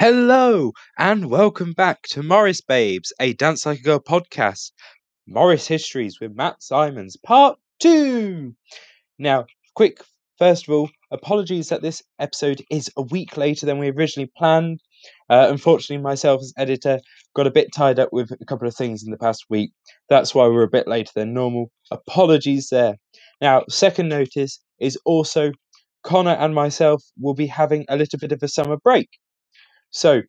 Hello and welcome back to Morris Babes, a Dance Like a Girl podcast. Morris Histories with Matt Simons, part two. Now, quick, first of all, apologies that this episode is a week later than we originally planned. Uh, unfortunately, myself as editor got a bit tied up with a couple of things in the past week. That's why we're a bit later than normal. Apologies there. Now, second notice is also Connor and myself will be having a little bit of a summer break. So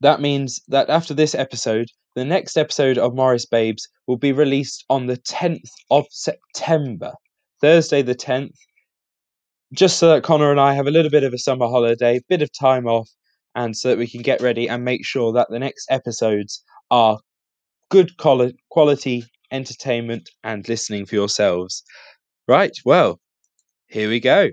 that means that after this episode, the next episode of Morris Babes will be released on the 10th of September, Thursday the 10th, just so that Connor and I have a little bit of a summer holiday, bit of time off, and so that we can get ready and make sure that the next episodes are good quality entertainment and listening for yourselves. Right, well, here we go.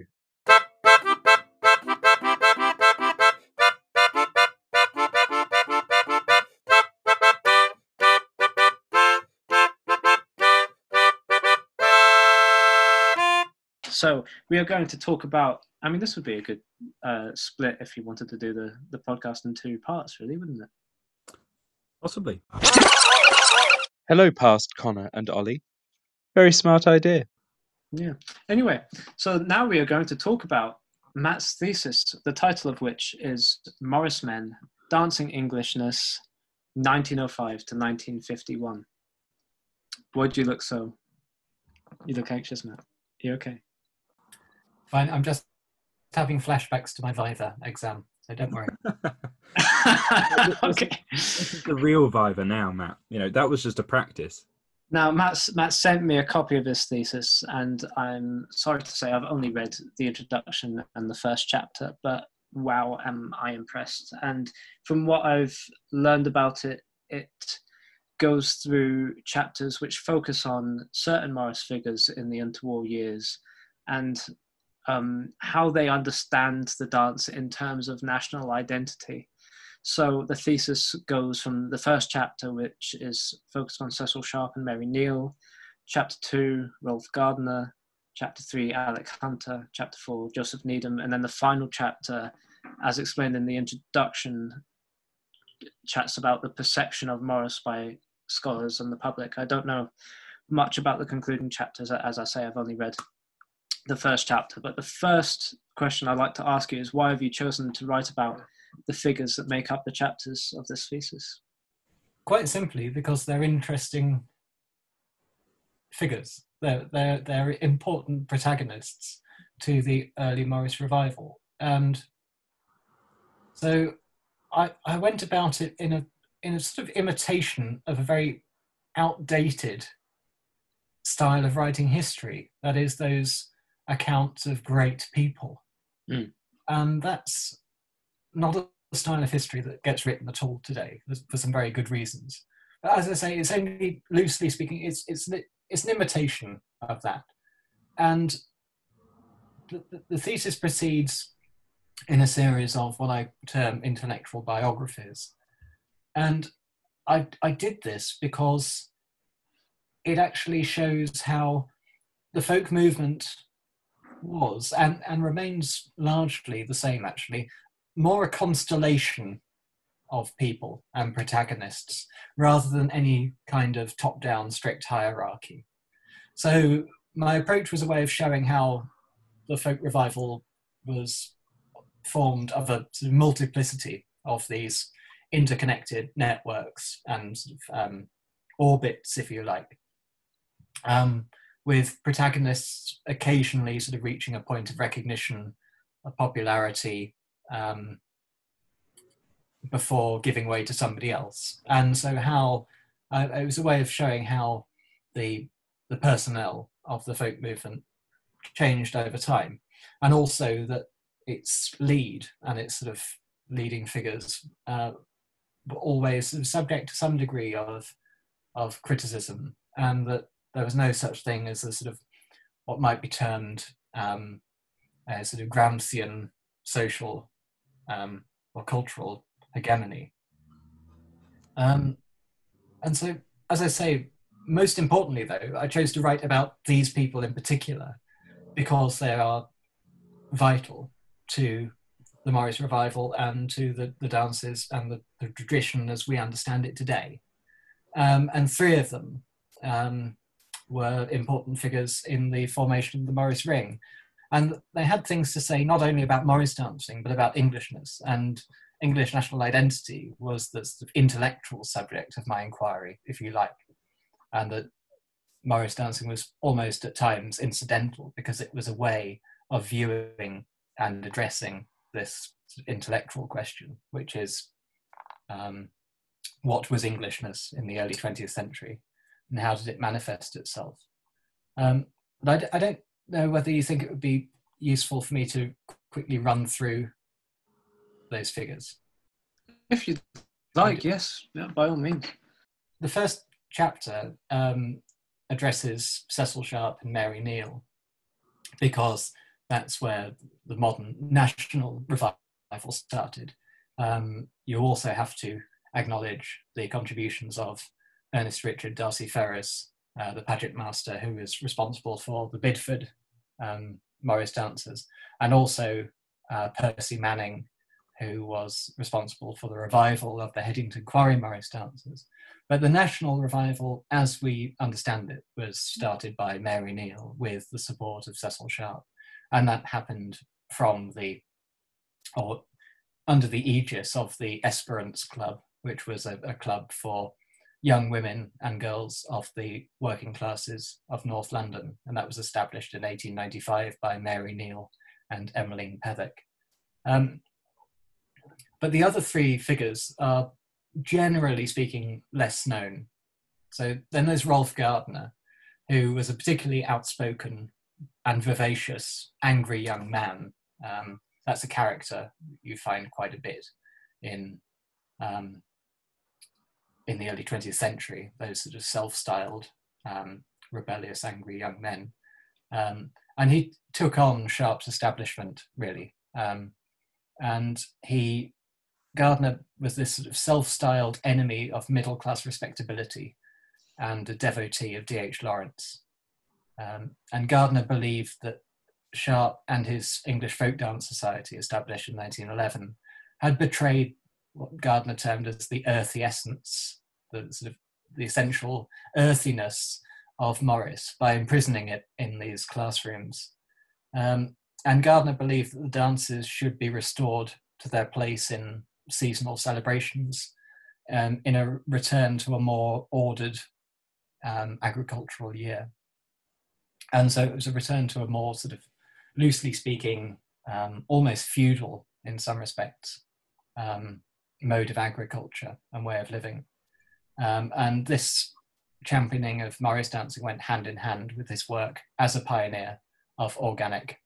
So we are going to talk about. I mean, this would be a good uh, split if you wanted to do the the podcast in two parts, really, wouldn't it? Possibly. Hello, past Connor and Ollie. Very smart idea. Yeah. Anyway, so now we are going to talk about Matt's thesis, the title of which is Morris Men Dancing Englishness 1905 to 1951. Why do you look so? You look anxious, Matt. You okay? Fine, I'm just having flashbacks to my Viva exam, so don't worry. okay. This is the real Viva now, Matt. You know, that was just a practice. Now, Matt, Matt sent me a copy of his thesis, and I'm sorry to say I've only read the introduction and the first chapter, but wow, am I impressed. And from what I've learned about it, it goes through chapters which focus on certain Morris figures in the interwar years and um, how they understand the dance in terms of national identity. So the thesis goes from the first chapter, which is focused on Cecil Sharp and Mary Neal, chapter two, Rolf Gardiner, chapter three, Alec Hunter, chapter four, Joseph Needham, and then the final chapter, as explained in the introduction, chats about the perception of Morris by scholars and the public. I don't know much about the concluding chapters. As I say, I've only read the first chapter. But the first question I'd like to ask you is why have you chosen to write about the figures that make up the chapters of this thesis? Quite simply, because they're interesting figures. They're, they're, they're important protagonists to the early Morris revival. And so I, I went about it in a, in a sort of imitation of a very outdated style of writing history. That is, those accounts of great people. Mm. And that's not a style of history that gets written at all today for some very good reasons. But as I say, it's only loosely speaking, it's, it's, it's an imitation of that. And the, the thesis proceeds in a series of what I term intellectual biographies. And I, I did this because it actually shows how the folk movement was and, and remains largely the same actually. More a constellation of people and protagonists rather than any kind of top down strict hierarchy. So my approach was a way of showing how the folk revival was formed of a sort of multiplicity of these interconnected networks and sort of, um, orbits if you like. Um, with protagonists occasionally sort of reaching a point of recognition, of popularity, um, before giving way to somebody else. And so, how uh, it was a way of showing how the the personnel of the folk movement changed over time, and also that its lead and its sort of leading figures uh, were always subject to some degree of of criticism, and that there was no such thing as a sort of what might be termed um, a sort of Gramscian social um, or cultural hegemony. Um, and so, as I say, most importantly, though, I chose to write about these people in particular because they are vital to the Morris revival and to the, the dances and the, the tradition as we understand it today. Um, and three of them um, were important figures in the formation of the Morris Ring. And they had things to say not only about Morris dancing, but about Englishness. And English national identity was the sort of intellectual subject of my inquiry, if you like. And that Morris dancing was almost at times incidental because it was a way of viewing and addressing this sort of intellectual question, which is um, what was Englishness in the early 20th century and how did it manifest itself? Um, but I, I don't know whether you think it would be useful for me to quickly run through those figures. If you like, yes, yeah, by all means. The first chapter um, addresses Cecil Sharp and Mary Neal because that's where the modern national revival started. Um, you also have to acknowledge the contributions of Ernest Richard D'Arcy Ferris, uh, the pageant master who was responsible for the Bidford um, Morris dancers, and also uh, Percy Manning, who was responsible for the revival of the Headington Quarry Morris dancers. But the national revival, as we understand it, was started by Mary Neal with the support of Cecil Sharp. And that happened from the, or under the aegis of the Esperance Club, which was a, a club for young women and girls of the working classes of North London. And that was established in 1895 by Mary Neal and Emmeline Pethick. Um, but the other three figures are generally speaking less known. So then there's Rolf Gardiner, who was a particularly outspoken and vivacious, angry young man. Um, that's a character you find quite a bit in um, in the early 20th century. Those sort of self-styled, um, rebellious, angry young men, um, and he took on Sharp's establishment really, um, and he Gardiner was this sort of self-styled enemy of middle-class respectability and a devotee of D.H. Lawrence. Um, and Gardiner believed that Sharp and his English Folk Dance Society, established in 1911, had betrayed what Gardiner termed as the earthy essence, the sort of the essential earthiness of Morris by imprisoning it in these classrooms. Um, and Gardiner believed that the dances should be restored to their place in seasonal celebrations um, in a return to a more ordered um, agricultural year. And so it was a return to a more sort of loosely speaking, um, almost feudal in some respects, um, mode of agriculture and way of living. Um, and this championing of Morris dancing went hand in hand with his work as a pioneer of organic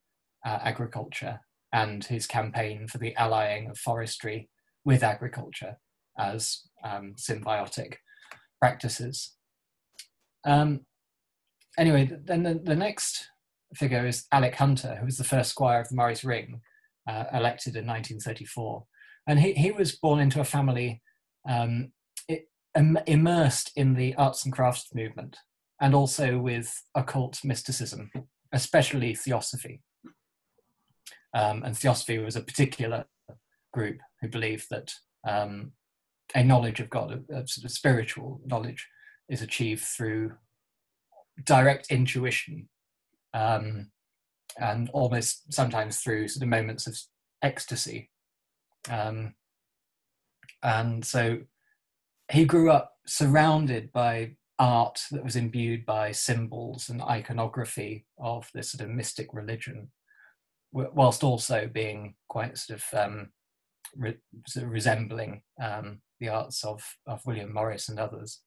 uh, agriculture and his campaign for the allying of forestry with agriculture as um, symbiotic practices. Um, anyway, then the, the, next figure is Alec Hunter, who was the first squire of the Morris Ring, uh, elected in 1934. And he, he was born into a family um, it, immersed in the arts and crafts movement and also with occult mysticism, especially theosophy. Um, and theosophy was a particular group who believed that um, a knowledge of God, a, a, sort of spiritual knowledge, is achieved through direct intuition um, and almost sometimes through sort of moments of ecstasy. Um, and so he grew up surrounded by art that was imbued by symbols and iconography of this sort of mystic religion, whilst also being quite sort of um, re- resembling um, the arts of, of William Morris and others.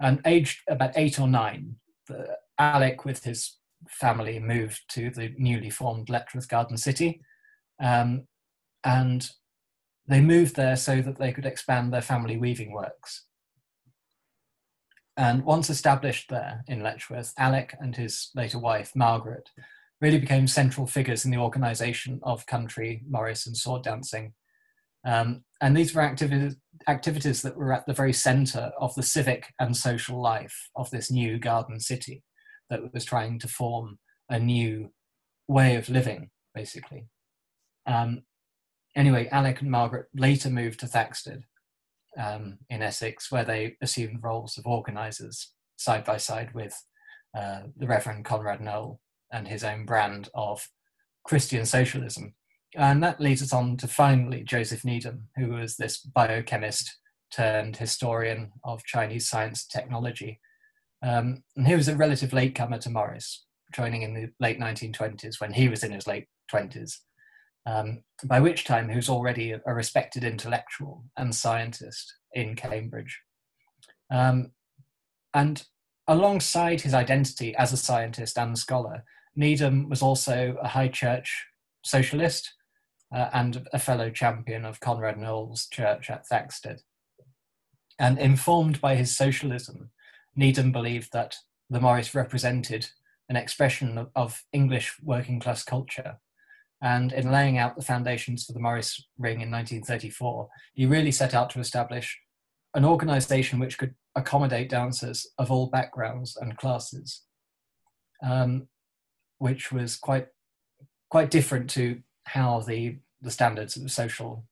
And aged about eight or nine, the, Alec, with his family, moved to the newly formed Letchworth Garden City. Um, and they moved there so that they could expand their family weaving works. And once established there in Letchworth, Alec and his later wife, Margaret, really became central figures in the organisation of country, Morris, and sword dancing um, and these were activities, activities that were at the very center of the civic and social life of this new garden city that was trying to form a new way of living, basically. Um, anyway, Alec and Margaret later moved to Thaxted um, in Essex, where they assumed roles of organisers side by side with uh, the Reverend Conrad Noel and his own brand of Christian socialism. And that leads us on to finally Joseph Needham, who was this biochemist turned historian of Chinese science and technology. Um, and he was a relative latecomer to Morris, joining in the late 1920s when he was in his late 20s, um, by which time he was already a, respected intellectual and scientist in Cambridge. Um, and alongside his identity as a scientist and scholar, Needham was also a high church socialist uh, and a fellow champion of Conrad Noel's church at Thaxted. And informed by his socialism, Needham believed that the Morris represented an expression of, of English working class culture. And in laying out the foundations for the Morris Ring in 1934, he really set out to establish an organization which could accommodate dancers of all backgrounds and classes, um, which was quite quite different to how the the standards of the social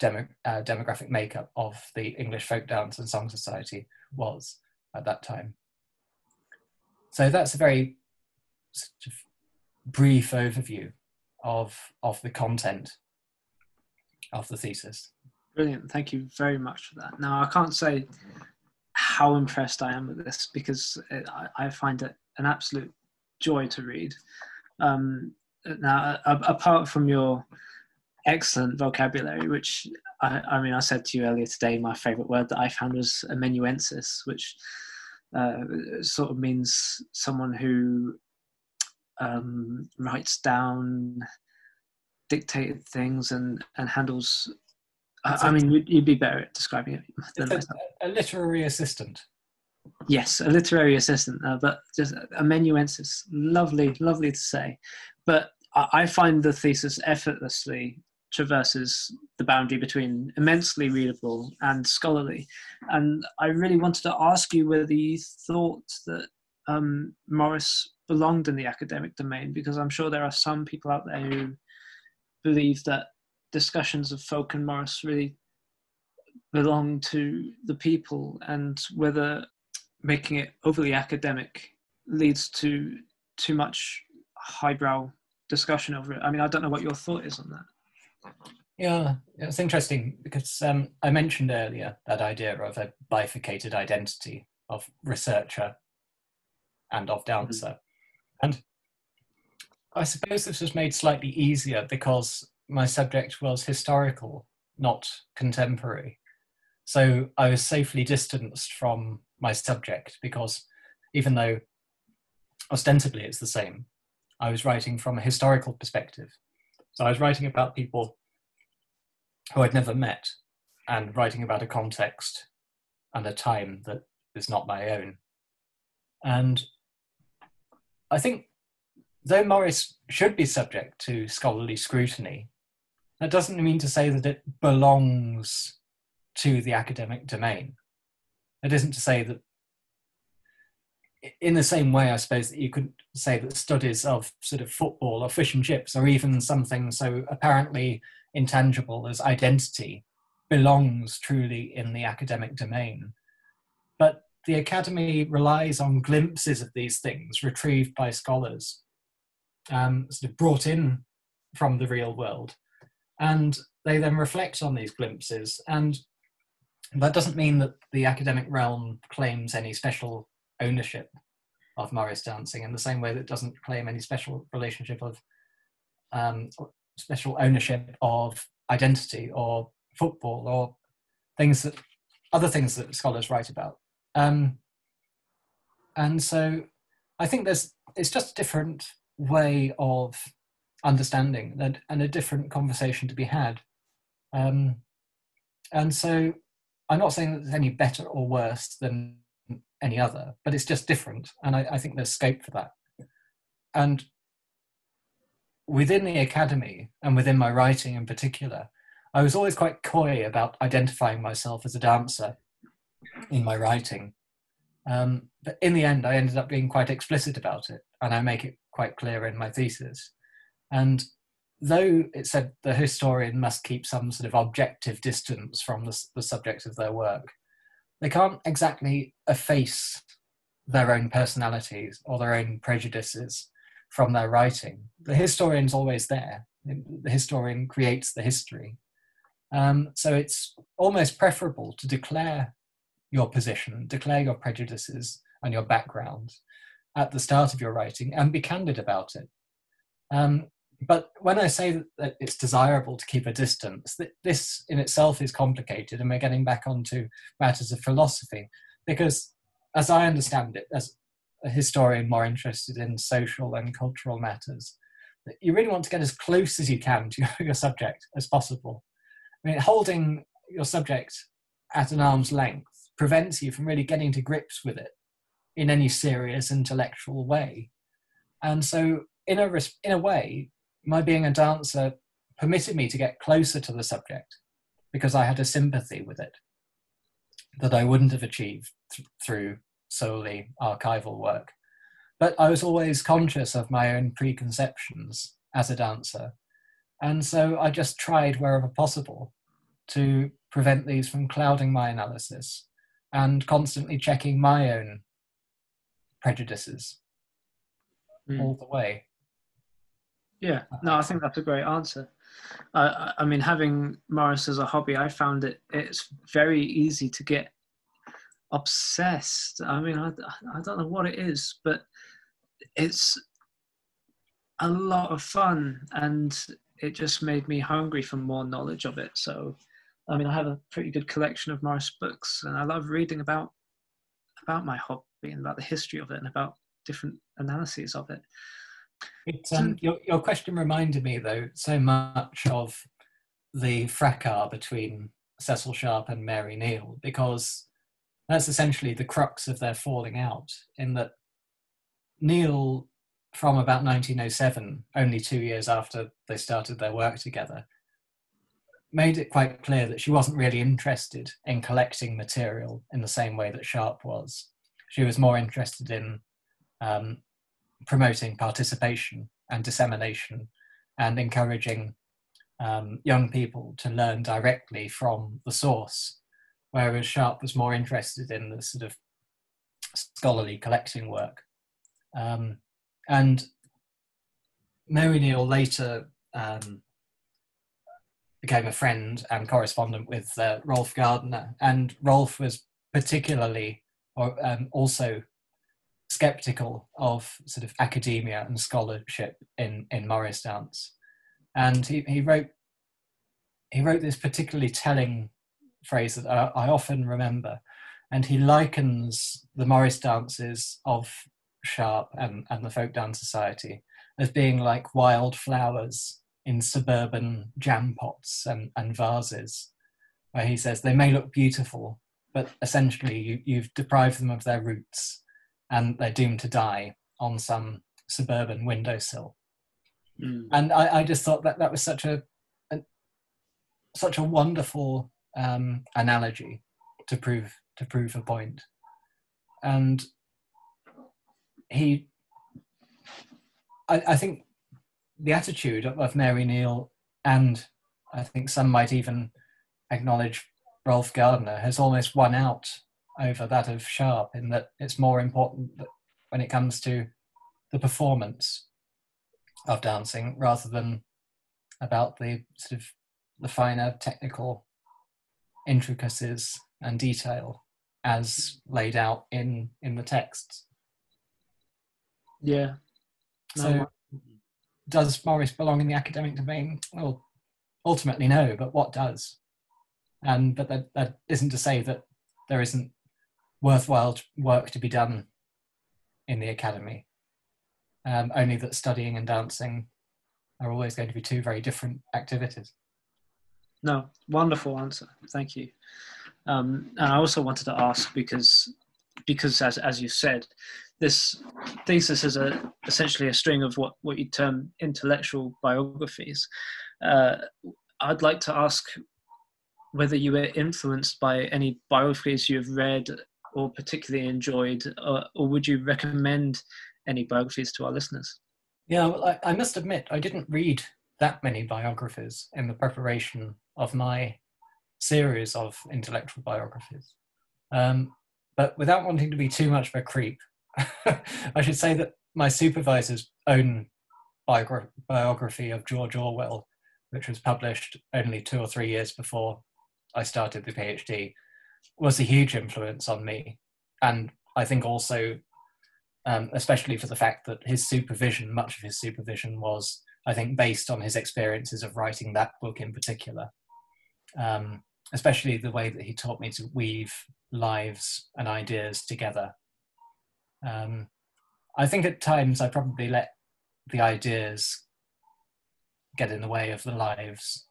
demo, uh, demographic makeup of the English folk dance and song society was at that time. So that's a very sort of brief overview of of the content of the thesis. Brilliant. Thank you very much for that. Now, I can't say how impressed I am with this because it, I, I, find it an absolute joy to read. Um, now, apart from your excellent vocabulary, which I, I, mean, I said to you earlier today, my favorite word that I found was amanuensis, which uh, sort of means someone who um, writes down dictated things and, and handles. I, I mean, you'd, you'd, be better at describing it than a, a, literary assistant. Yes, a literary assistant, uh, but just amanuensis. Lovely, lovely to say. But I, I find the thesis effortlessly traverses the boundary between immensely readable and scholarly. And I really wanted to ask you whether you thought that um, Morris belonged in the academic domain, because I'm sure there are some people out there who believe that discussions of folk and Morris really belong to the people, and whether making it overly academic leads to too much highbrow discussion over it. I mean, I don't know what your thought is on that. Yeah, it's interesting because um, I mentioned earlier that idea of a bifurcated identity of researcher and of dancer. And I suppose this was made slightly easier because my subject was historical, not contemporary. So I was safely distanced from my subject because even though ostensibly it's the same, I was writing from a historical perspective. So I was writing about people who I'd never met and writing about a context and a time that is not my own. And I think though Morris should be subject to scholarly scrutiny, that doesn't mean to say that it belongs to the academic domain. It isn't to say that in the same way, I suppose that you could say that studies of sort of football or fish and chips, or even something so apparently intangible as identity, belongs truly in the academic domain. The academy relies on glimpses of these things retrieved by scholars, um, sort of brought in from the real world, and they then reflect on these glimpses. And that doesn't mean that the academic realm claims any special ownership of Morris dancing in the same way that it doesn't claim any special relationship of um, special ownership of identity or football or things that other things that scholars write about. Um, and so I think there's it's just a different way of understanding and, and a different conversation to be had. Um, and so I'm not saying that it's any better or worse than any other, but it's just different. And I, I think there's scope for that. And within the academy and within my writing in particular, I was always quite coy about identifying myself as a dancer in my writing. Um, but in the end, I ended up being quite explicit about it, and I make it quite clear in my thesis. And though it said the historian must keep some sort of objective distance from the, the of their work, they can't exactly efface their own personalities or their own prejudices from their writing. The historian's always there. The historian creates the history. Um, so it's almost preferable to declare your position, declare your prejudices and your background at the start of your writing and be candid about it. Um, but when I say that it's desirable to keep a distance, this in itself is complicated, and we're getting back onto matters of philosophy, because as I understand it, as a historian more interested in social and cultural matters, you really want to get as close as you can to your subject as possible. I mean, holding your subject at an arm's length prevents you from really getting to grips with it in any serious intellectual way. And so, in a, in a way, my being a dancer permitted me to get closer to the subject because I had a sympathy with it that I wouldn't have achieved th- through solely archival work. But I was always conscious of my own preconceptions as a dancer. And so I just tried wherever possible to prevent these from clouding my analysis and constantly checking my own prejudices mm. all the way. Yeah, no, I think that's a great answer. Uh, I mean, having Morris as a hobby, I found it it's very easy to get obsessed. I mean, I, I don't know what it is, but it's a lot of fun and it just made me hungry for more knowledge of it. So, I mean, I have a pretty good collection of Morris books and I love reading about about my hobby and about the history of it and about different analyses of it. It, um, your, your question reminded me, though, so much of the fracas between Cecil Sharp and Mary Neal, because that's essentially the crux of their falling out, in that Neal, from about 1907, only two years after they started their work together, made it quite clear that she wasn't really interested in collecting material in the same way that Sharp was. She was more interested in um, promoting participation and dissemination and encouraging um, young people to learn directly from the source, whereas Sharp was more interested in the sort of scholarly collecting work. Um, and Mary Neal later um, became a friend and correspondent with uh, Rolf Gardiner. and Rolf was particularly or um, also skeptical of sort of academia and scholarship in in Morris dance, and he, he wrote he wrote this particularly telling phrase that I, I often remember, and he likens the Morris dances of Sharp and, and the Folk Dance Society as being like wild flowers in suburban jam pots and, and vases, where he says they may look beautiful, but essentially you, you've deprived them of their roots and they're doomed to die on some suburban windowsill. Mm. And I, I, just thought that that was such a, a such a wonderful um, analogy to prove to prove a point. And he, I, I think, the attitude of, of Mary Neal and I think some might even acknowledge Rolf Gardiner has almost won out over that of Sharp in that it's more important that when it comes to the performance of dancing rather than about the sort of the finer technical intricacies and detail as laid out in in the texts. Yeah. So no. Does Morris belong in the academic domain? Well, ultimately no, but what does? And but that, that isn't to say that there isn't worthwhile work to be done in the academy. Um, only that studying and dancing are always going to be two very different activities. No, wonderful answer. Thank you. Um, and I also wanted to ask because, because as as you said, this thesis is a essentially a string of what what you term intellectual biographies. Uh, I'd like to ask whether you were influenced by any biographies you've read or particularly enjoyed, or, or would you recommend any biographies to our listeners? Yeah, well, I, I, must admit, I didn't read that many biographies in the preparation of my series of intellectual biographies. Um, but without wanting to be too much of a creep, I should say that my supervisor's own biogra- biography of George Orwell, which was published only two or three years before I started the PhD, was a huge influence on me. And I think also, um, especially for the fact that his supervision, much of his supervision was, I think, based on his experiences of writing that book in particular. Um, especially the way that he taught me to weave lives and ideas together. Um, I think at times I probably let the ideas get in the way of the lives,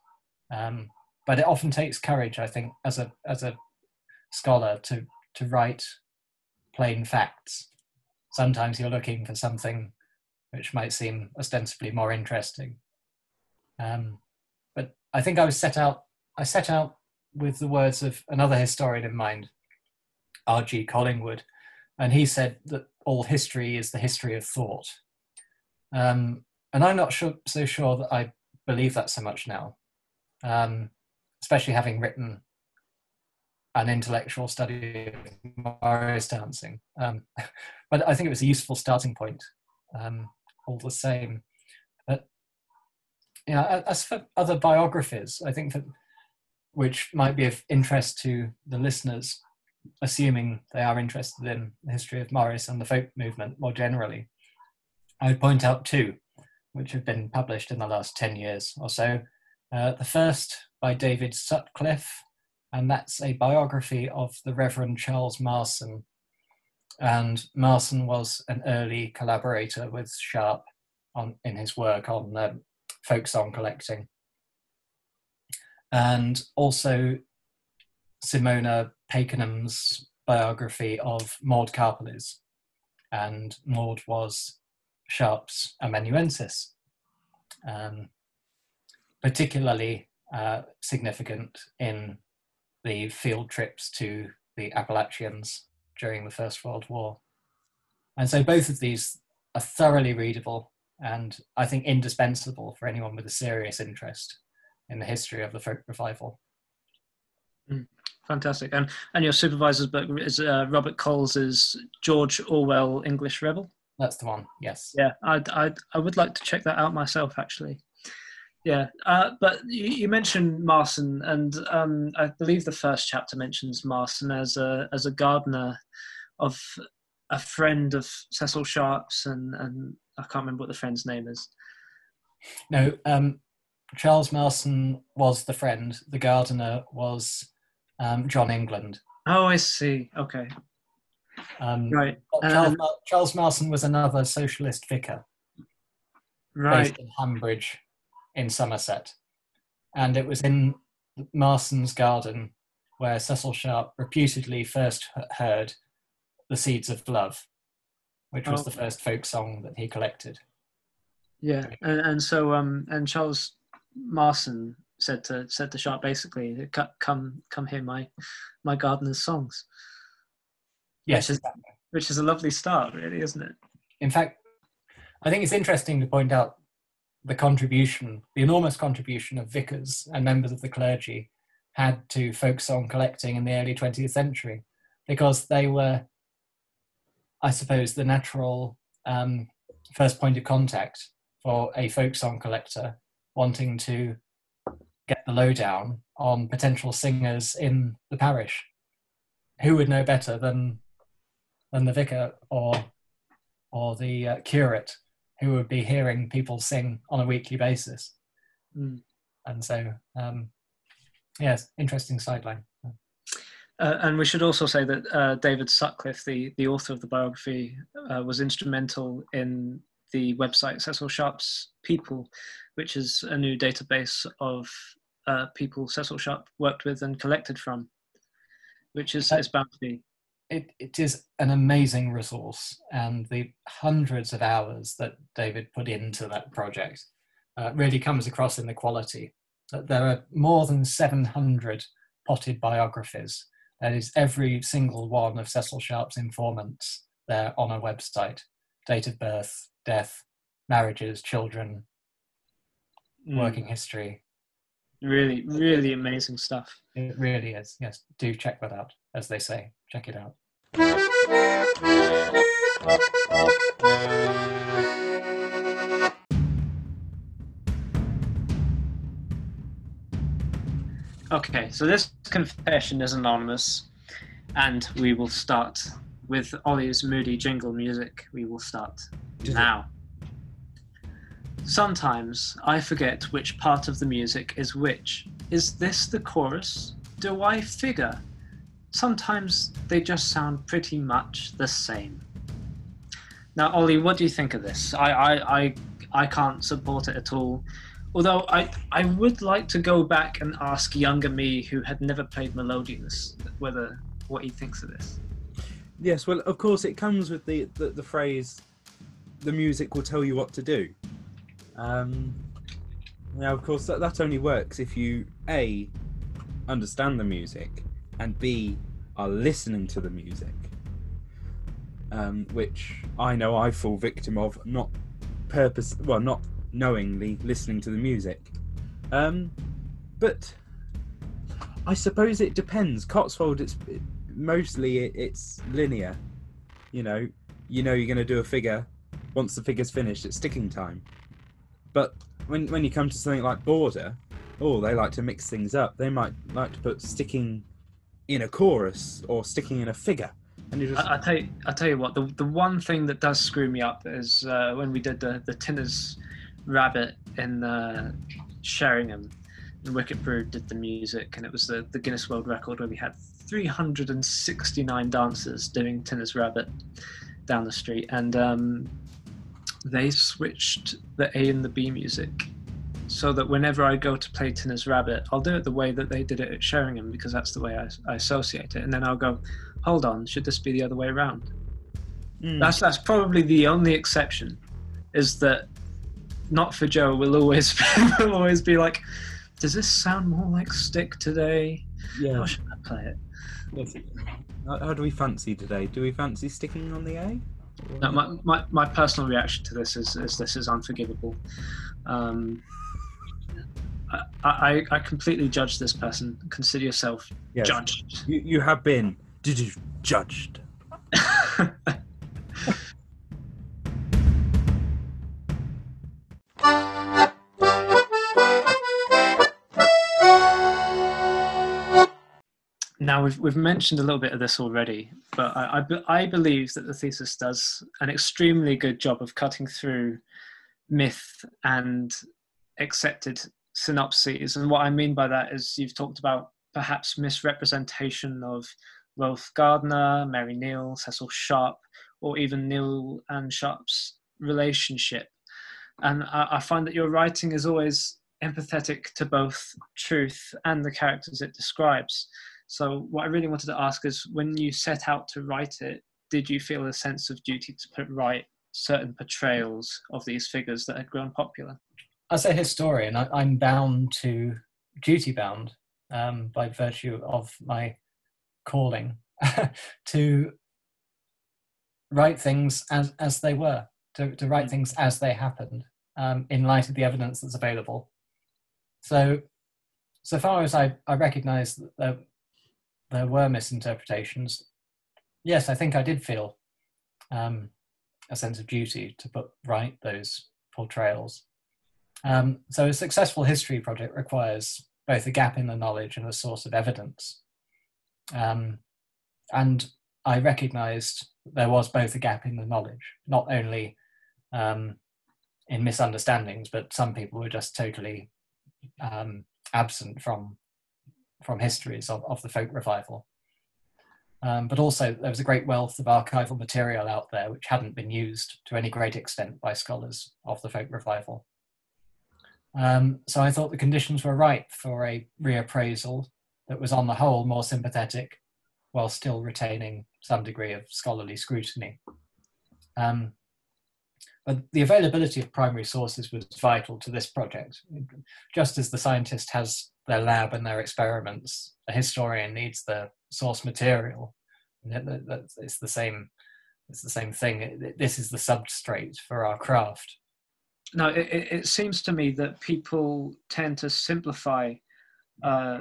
um, but it often takes courage. I think as a as a scholar to to write plain facts. Sometimes you're looking for something which might seem ostensibly more interesting. Um, but I think I was set out. I set out with the words of another historian in mind, R.G. Collingwood, and he said that all history is the history of thought. Um, and I'm not sure, so sure that I believe that so much now, um, especially having written an intellectual study of Morris dancing. Um, but I think it was a useful starting point, um, all the same. But yeah, as for other biographies, I think that which might be of interest to the listeners, assuming they are interested in the history of Morris and the folk movement more generally. I would point out two, which have been published in the last 10 years or so. Uh, the first by David Sutcliffe, and that's a biography of the Reverend Charles Marson. And Marson was an early collaborator with Sharp on, in his work on um, folk song collecting and also Simona Pakenham's biography of Maud Karpeles. And Maud was Sharp's amanuensis, um, particularly uh, significant in the field trips to the Appalachians during the First World War. And so both of these are thoroughly readable and I think indispensable for anyone with a serious interest in the history of the folk revival. Mm, fantastic. And and your supervisor's book is uh, Robert Colls's George Orwell English Rebel. That's the one. Yes. Yeah, I I I would like to check that out myself actually. Yeah, uh, but you, you, mentioned Marson, and um, I believe the first chapter mentions Marson as a as a gardener of a friend of Cecil Sharp's, and and I can't remember what the friend's name is. No, um, Charles Marson was the friend. The gardener was um, John England. Oh, I see. Okay. Um, right. Charles, um, Charles Marson was another socialist vicar. Right. Based in Hambridge, in Somerset, and it was in Marson's garden where Cecil Sharp reputedly first heard "The Seeds of Love," which was oh. the first folk song that he collected. Yeah, and, and so um, and Charles Marson said to said to Sharp basically, "Come, come hear my my gardener's songs." Yes, which is, which is a lovely start, really, isn't it? In fact, I think it's interesting to point out the contribution, the enormous contribution of vicars and members of the clergy had to folk song collecting in the early 20th century, because they were, I suppose, the natural um, first point of contact for a folk song collector wanting to get the lowdown on potential singers in the parish. Who would know better than than the vicar or or the uh, curate who would be hearing people sing on a weekly basis? Mm. And so, um, yes, interesting sideline. Uh, and we should also say that uh, David Sutcliffe, the, the author of the biography, uh, was instrumental in the website Cecil Sharp's People, which is a new database of uh, people Cecil Sharp worked with and collected from, which is, is bound to be. It, it is an amazing resource, and the hundreds of hours that David put into that project uh, really comes across in the quality. There are more than 700 potted biographies. That is every single one of Cecil Sharp's informants there on a website. Date of birth, death, marriages, children, Mm. working history. Really, really amazing stuff. It really is. Yes, do check that out, as they say. Check it out. Okay, so this confession is anonymous, and we will start with Ollie's moody jingle music. We will start now. Sometimes I forget which part of the music is which. Is this the chorus? Do I figure? Sometimes they just sound pretty much the same. Now, Ollie, what do you think of this? I, I, I, I can't support it at all. Although I, I would like to go back and ask younger me, who had never played Melodeon, whether what he thinks of this. Yes, well, of course, it comes with the, the, the phrase, the music will tell you what to do. Um, now, of course, that, that only works if you, A, understand the music, and B, are listening to the music. Um, which I know I fall victim of, not purpose, well, not knowingly listening to the music. Um, but I suppose it depends. Cotswold, it's it, mostly it, it's linear. You know, you know you're going to do a figure. Once the figure's finished, it's sticking time. But when when you come to something like Border, oh, they like to mix things up. They might like to put sticking in a chorus or sticking in a figure, and you just I, I tell you, I tell you what. The the one thing that does screw me up is uh, when we did the the Tinner's Rabbit in uh, Sheringham, and Wicked Brew did the music, and it was the the Guinness World Record where we had 369 dancers doing Tinner's Rabbit down the street, and um, they switched the A and the B music so that whenever I go to play Tinner's Rabbit, I'll do it the way that they did it at Sheringham because that's the way I, I associate it. And then I'll go, hold on, should this be the other way around? Mm. That's that's probably the only exception, is that not for Joe will always will always be like, does this sound more like Stick today? yeah. How should I play it? Yes. How do we fancy today? Do we fancy sticking on the A? No, my, my, my personal reaction to this is, is this is unforgivable. Um, I, I, I completely judge this person. Consider yourself Yes. judged. You, you have been did you judged. Now we've we've mentioned a little bit of this already, but I, I, be- I believe that the thesis does an extremely good job of cutting through myth and accepted synopses. And what I mean by that is you've talked about perhaps misrepresentation of Rolf Gardiner, Mary Neal, Cecil Sharp, or even Neal and Sharp's relationship. And I, I find that your writing is always empathetic to both truth and the characters it describes. So, what I really wanted to ask is when you set out to write it, did you feel a sense of duty to put right certain portrayals of these figures that had grown popular? As a historian, I, I'm bound to duty bound um, by virtue of my calling to write things as as they were, to, to write things as they happened, um, in light of the evidence that's available. So, so far as I, I recognise that there, there were misinterpretations, yes, I think I did feel um, a sense of duty to put right those portrayals. Um, so a successful history project requires both a gap in the knowledge and a source of evidence. Um, and I recognised there was both a gap in the knowledge, not only um, in misunderstandings, but some people were just totally um, absent from from histories of, of the folk revival. Um, but also, there was a great wealth of archival material out there which hadn't been used to any great extent by scholars of the folk revival. Um, so I thought the conditions were right for a reappraisal that was, on the whole, more sympathetic while still retaining some degree of scholarly scrutiny. Um, but the availability of primary sources was vital to this project. Just as the scientist has their lab and their experiments, a historian needs the source material. It's the same. It's the same thing. This is the substrate for our craft. no, it, it seems to me that people tend to simplify uh,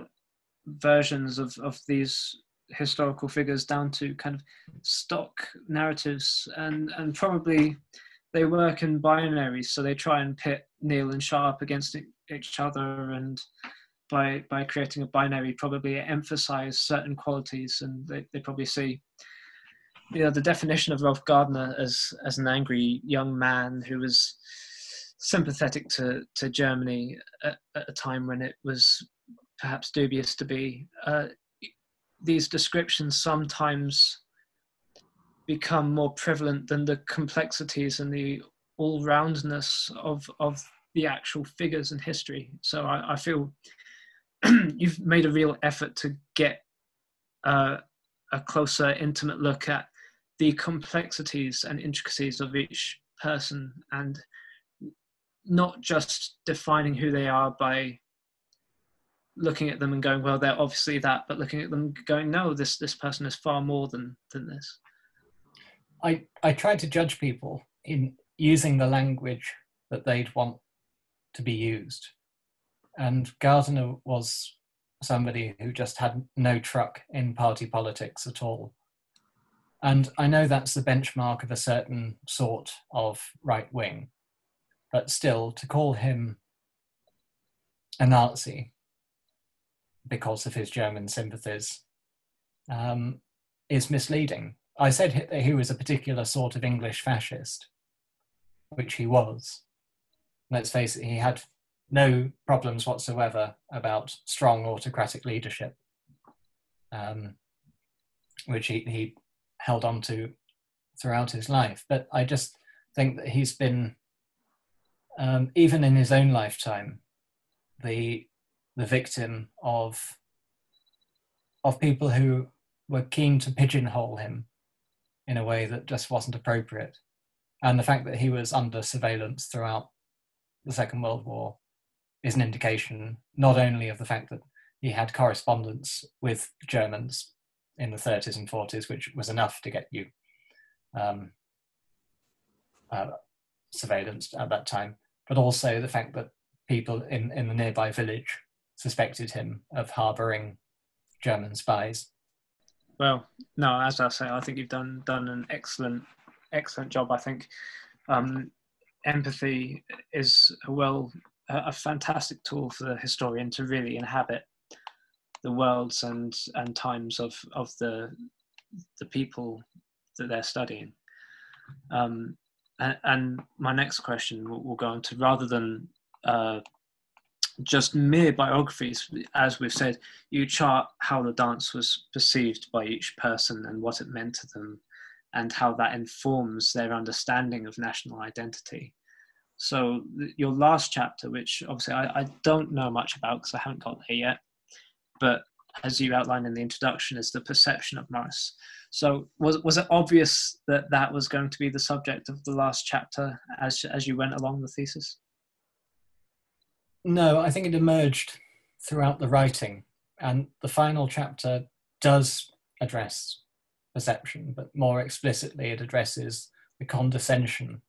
versions of, of these historical figures down to kind of stock narratives and, and probably they work in binaries, so they try and pit Neal and Sharp against each other and by by creating a binary probably emphasize certain qualities and they, they probably see you know the definition of Rolf Gardiner as as an angry young man who was sympathetic to to Germany at, at a time when it was perhaps dubious to be. Uh, these descriptions sometimes become more prevalent than the complexities and the all-roundness of of the actual figures in history. So I, I feel you've made a real effort to get uh, a closer, intimate look at the complexities and intricacies of each person and not just defining who they are by looking at them and going well they're obviously that but looking at them going no this this person is far more than than this i i try to judge people in using the language that they'd want to be used and gardiner was somebody who just had no truck in party politics at all and I know that's the benchmark of a certain sort of right wing. But still, to call him a Nazi because of his German sympathies um, is misleading. I said that he was a particular sort of English fascist, which he was. Let's face it, he had no problems whatsoever about strong autocratic leadership, um, which he, he held on to throughout his life. But I just think that he's been, um, even in his own lifetime, the the victim of of people who were keen to pigeonhole him in a way that just wasn't appropriate. And the fact that he was under surveillance throughout the Second World War is an indication not only of the fact that he had correspondence with Germans in the 30s and 40s, which was enough to get you um, uh, surveillance at that time, but also the fact that people in, in the nearby village suspected him of harboring German spies. Well, no, as I say, I think you've done done an excellent excellent job. I think um, empathy is a well a, a fantastic tool for the historian to really inhabit the worlds and and times of of the the people that they're studying. Um, and, and, my next question will, will, go on to rather than uh, just mere biographies, as we've said, you chart how the dance was perceived by each person and what it meant to them, and how that informs their understanding of national identity. So, your last chapter, which obviously I, I don't know much about because I haven't got there yet, but as you outlined in the introduction, is the perception of Morris. So, was was it obvious that that was going to be the subject of the last chapter as as you went along the thesis? No, I think it emerged throughout the writing, and the final chapter does address perception, but more explicitly, it addresses the condescension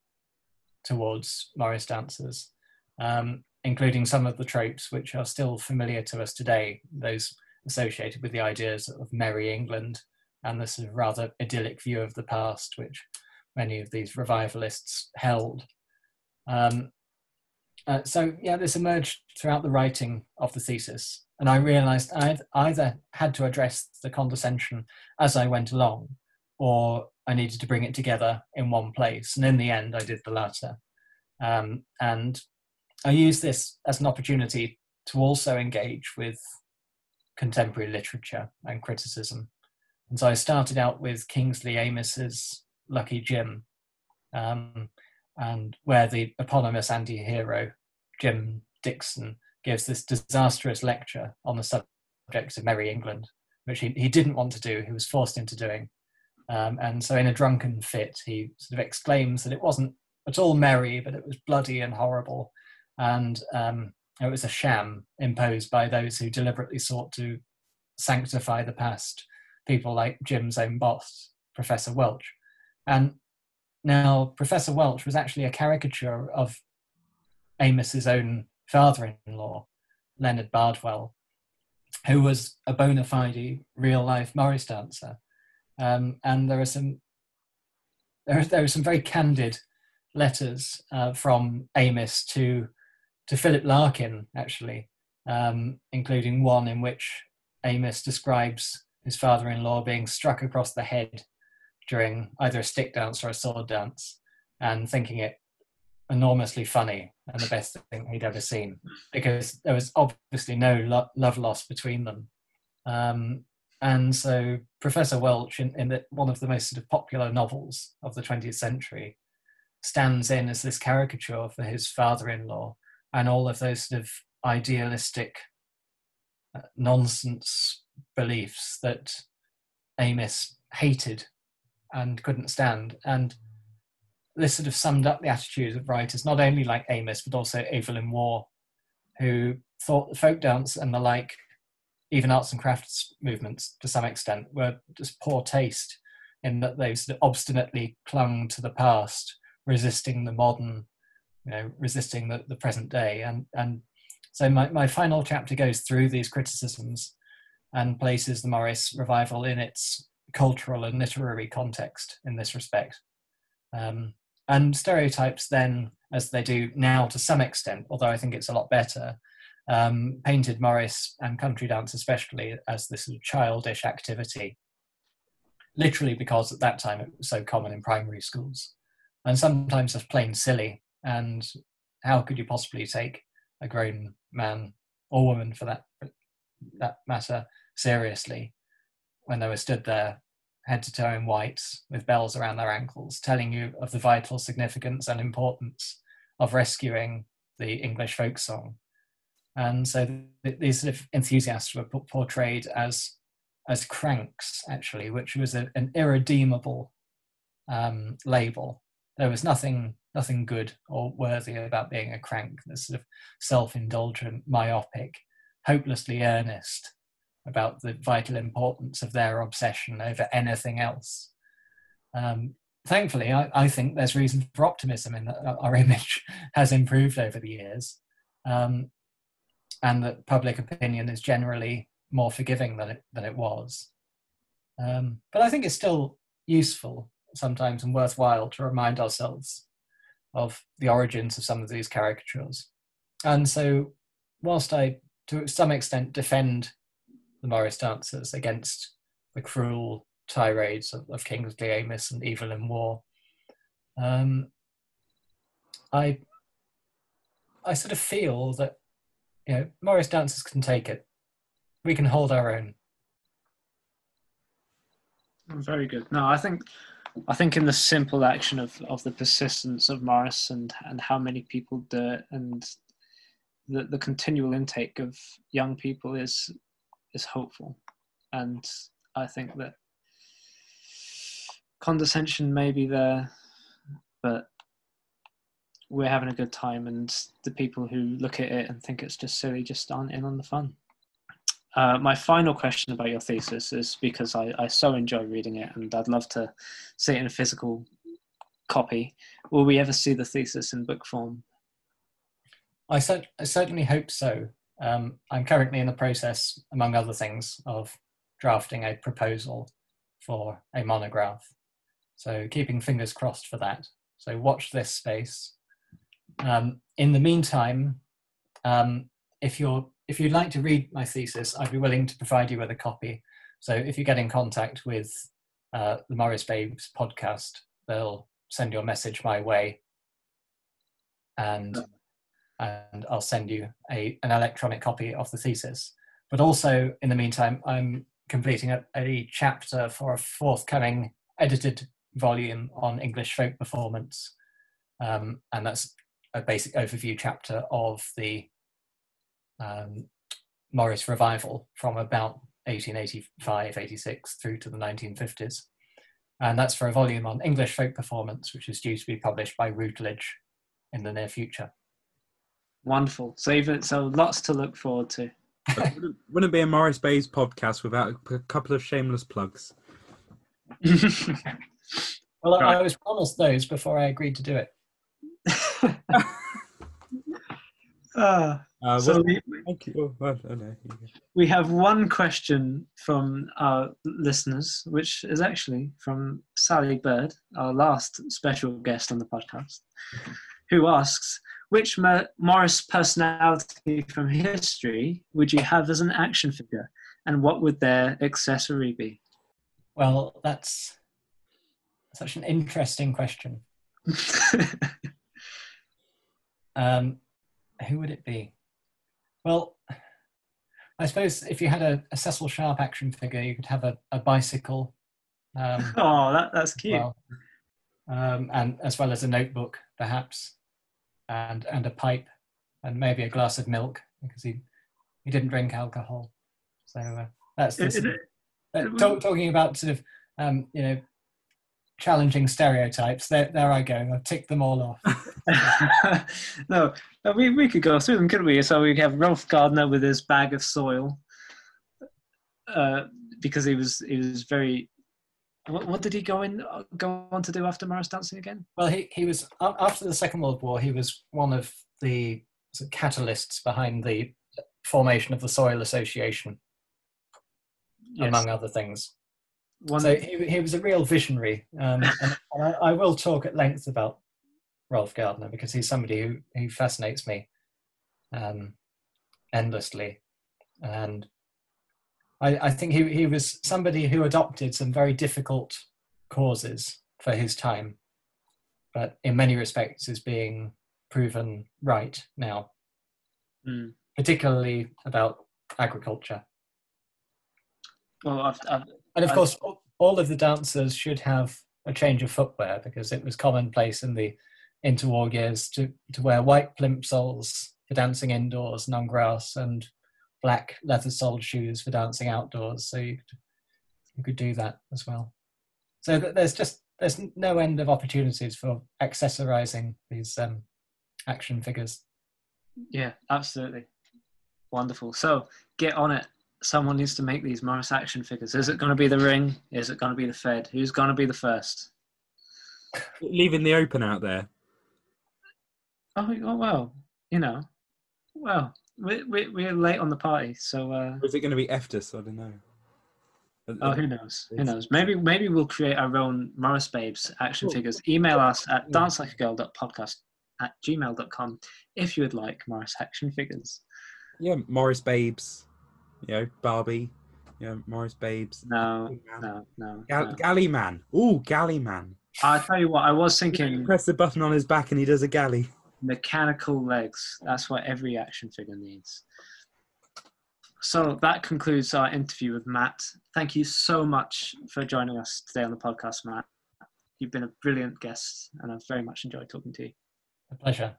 towards Morris dancers. Um, including some of the tropes which are still familiar to us today, those associated with the ideas of merry England and the sort of rather idyllic view of the past, which many of these revivalists held. Um, uh, so yeah, this emerged throughout the writing of the thesis, and I realised I either had to address the condescension as I went along, or I needed to bring it together in one place. And in the end, I did the latter. Um, and I used this as an opportunity to also engage with contemporary literature and criticism. And so I started out with Kingsley Amis's Lucky Jim, um, and where the eponymous anti hero Jim Dixon gives this disastrous lecture on the subject of Merry England, which he, he didn't want to do, he was forced into doing. Um, and so, in a drunken fit, he sort of exclaims that it wasn't at all merry, but it was bloody and horrible. And um, it was a sham imposed by those who deliberately sought to sanctify the past, people like Jim's own boss, Professor Welch. And now, Professor Welch was actually a caricature of Amis's own father-in-law, Leonard Bardwell, who was a bona fide real-life Morris dancer. Um, and there are some there are, there are some very candid letters uh, from Amis to to Philip Larkin, actually, um, including one in which Amos describes his father-in-law being struck across the head during either a stick dance or a sword dance, and thinking it enormously funny and the best thing he'd ever seen because there was obviously no lo- love lost between them. Um, and so Professor Welch, in, in the, one of the most sort of popular novels of the 20th century, stands in as this caricature for his father-in-law and all of those sort of idealistic uh, nonsense beliefs that Amis hated and couldn't stand. And this sort of summed up the attitudes of writers, not only like Amis, but also Evelyn Waugh, who thought the folk dance and the like, even arts and crafts movements to some extent, were just poor taste in that they sort of obstinately clung to the past, resisting the modern, you know, resisting the, the present day. And, and so my, my final chapter goes through these criticisms and places the Morris revival in its cultural and literary context in this respect. Um, and stereotypes then, as they do now to some extent, although I think it's a lot better, um, painted Morris and country dance especially as this sort of childish activity, literally because at that time it was so common in primary schools, and sometimes just plain silly. And how could you possibly take a grown man or woman, for that that matter, seriously when they were stood there head to toe in white with bells around their ankles, telling you of the vital significance and importance of rescuing the English folk song. And so th- these sort of enthusiasts were p- portrayed as as cranks, actually, which was a, an irredeemable um, label. There was nothing nothing good or worthy about being a crank. This sort of self-indulgent, myopic, hopelessly earnest, about the vital importance of their obsession over anything else. Um, thankfully, I, I, think there's reason for optimism in that our image has improved over the years, um, and that public opinion is generally more forgiving than it than it was. Um, but I think it's still useful sometimes and worthwhile to remind ourselves of the origins of some of these caricatures. And so, whilst I, to some extent, defend the Morris dancers against the cruel tirades of, of Kingsley Amis and Evelyn Waugh. Um, I I sort of feel that you know Morris dancers can take it. We can hold our own. Very good. No, I think I think in the simple action of, of the persistence of Morris and, and how many people do it and the, the continual intake of young people is is hopeful, and I think that condescension may be there, but we're having a good time, and the people who look at it and think it's just silly just aren't in on the fun. Uh, my final question about your thesis is because I, I so enjoy reading it and I'd love to see it in a physical copy. Will we ever see the thesis in book form? I, cert- I certainly hope so. Um, I'm currently in the process, among other things, of drafting a proposal for a monograph. So keeping fingers crossed for that. So watch this space. Um, in the meantime, um, if you're if you'd like to read my thesis, I'd be willing to provide you with a copy. So if you get in contact with uh, the Morris Babes podcast, they'll send your message my way, and and I'll send you a, an electronic copy of the thesis. But also, in the meantime, I'm completing a, a chapter for a forthcoming edited volume on English folk performance. Um, and that's a basic overview chapter of the um, Morris revival from about 1885 86 through to the 1950s. And that's for a volume on English folk performance, which is due to be published by Routledge in the near future. Wonderful. So even so, lots to look forward to. wouldn't, wouldn't be a Morris Babes podcast without a couple of shameless plugs. well, right. I was promised those before I agreed to do it. Uh, Uh, so we, thank you. Oh, well, no, you go. we have one question from our listeners, which is actually from Sally Bird, our last special guest on the podcast, who asks, which Mo- Morris personality from history would you have as an action figure, and what would their accessory be? Well, that's such an interesting question. Um, who would it be? Well, I suppose if you had a, a Cecil Sharp action figure, you could have a, a bicycle. Um, oh, that, that's cute. well, um, and as well as a notebook, perhaps, and and a pipe, and maybe a glass of milk because he he didn't drink alcohol. So uh, that's this, It- sort it- uh, talk, talking about sort of um, you know challenging stereotypes. There there I go. I've ticked them all off. no, no, we, we could go through them, couldn't we? So we have Rolf Gardiner with his bag of soil, uh, because he was he was very. What, what did he go in go on to do after Morris dancing again? Well, he, he was after the Second World War. He was one of the sort of catalysts behind the formation of the Soil Association, Yes. among other things. One, So he, he was a real visionary, um, and, and I, I will talk at length about Rolf Gardiner because he's somebody who, who fascinates me um, endlessly, and I, I think he, he was somebody who adopted some very difficult causes for his time, but in many respects is being proven right now, Mm. particularly about agriculture. well, I've, I've, And of I- course, all- all of the dancers should have a change of footwear because it was commonplace in the interwar years to, to wear white plimsolls for dancing indoors and on grass and black leather soled shoes for dancing outdoors. So you could, you could do that as well. So there's just there's no end of opportunities for accessorizing these um, action figures. yeah, absolutely, wonderful. So get on it. Someone needs to make these Morris action figures. Is it going to be the Ring? Is it going to be the Fed? Who's going to be the first? Leaving the open out there. Oh, oh well, you know, well, we, we, we're late on the party, so uh, is it going to be Eftus? I don't know. oh, who knows? Who knows? Maybe maybe we'll create our own Morris Babes action Cool. figures. Email us at Yeah. dancelikeagirl.podcast at gmail.com if you would like Morris action figures. Yeah, Morris Babes. You know, Barbie. You know, Morris Babes. No, Galley Man. no, no. Gal- no. Galley Man. Ooh, Galley Man. I'll tell you what, I was thinking press the button on his back and he does a galley. Mechanical legs. That's what every action figure needs. So that concludes our interview with Matt. Thank you so much for joining us today on the podcast, Matt. You've been a brilliant guest, and I've very much enjoyed talking to you. A pleasure.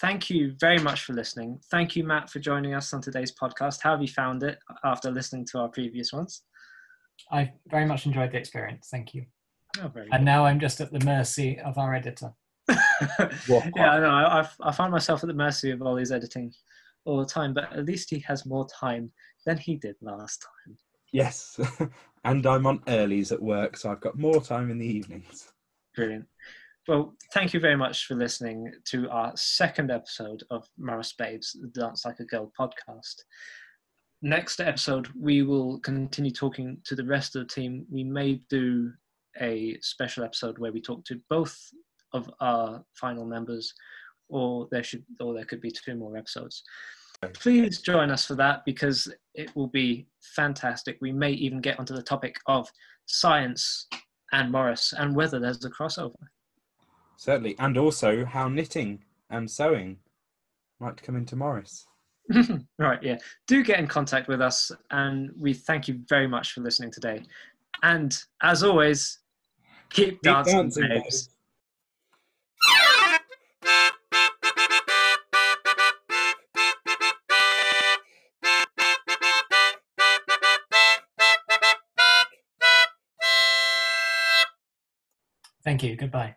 Thank you very much for listening. Thank you, Matt, for joining us on today's podcast. How have you found it after listening to our previous ones? I very much enjoyed the experience. Thank you. Oh, very And now I'm just at the mercy of our editor. yeah, I know. I, I, find myself at the mercy of all his editing all the time, but at least he has more time than he did last time. Yes. and I'm on earlies at work, so I've got more time in the evenings. Brilliant. Well, thank you very much for listening to our second episode of Morris Babes, the Dance Like a Girl podcast. Next episode, we will continue talking to the rest of the team. We may do a special episode where we talk to both of our final members, or there should, or there could be two more episodes. Please join us for that because it will be fantastic. We may even get onto the topic of science and Morris and whether there's a crossover. Certainly. And also how knitting and sewing might come into Morris. right, yeah. Do get in contact with us, and we thank you very much for listening today. And as always, keep, Keep dancing, dancing. Thank you. Goodbye.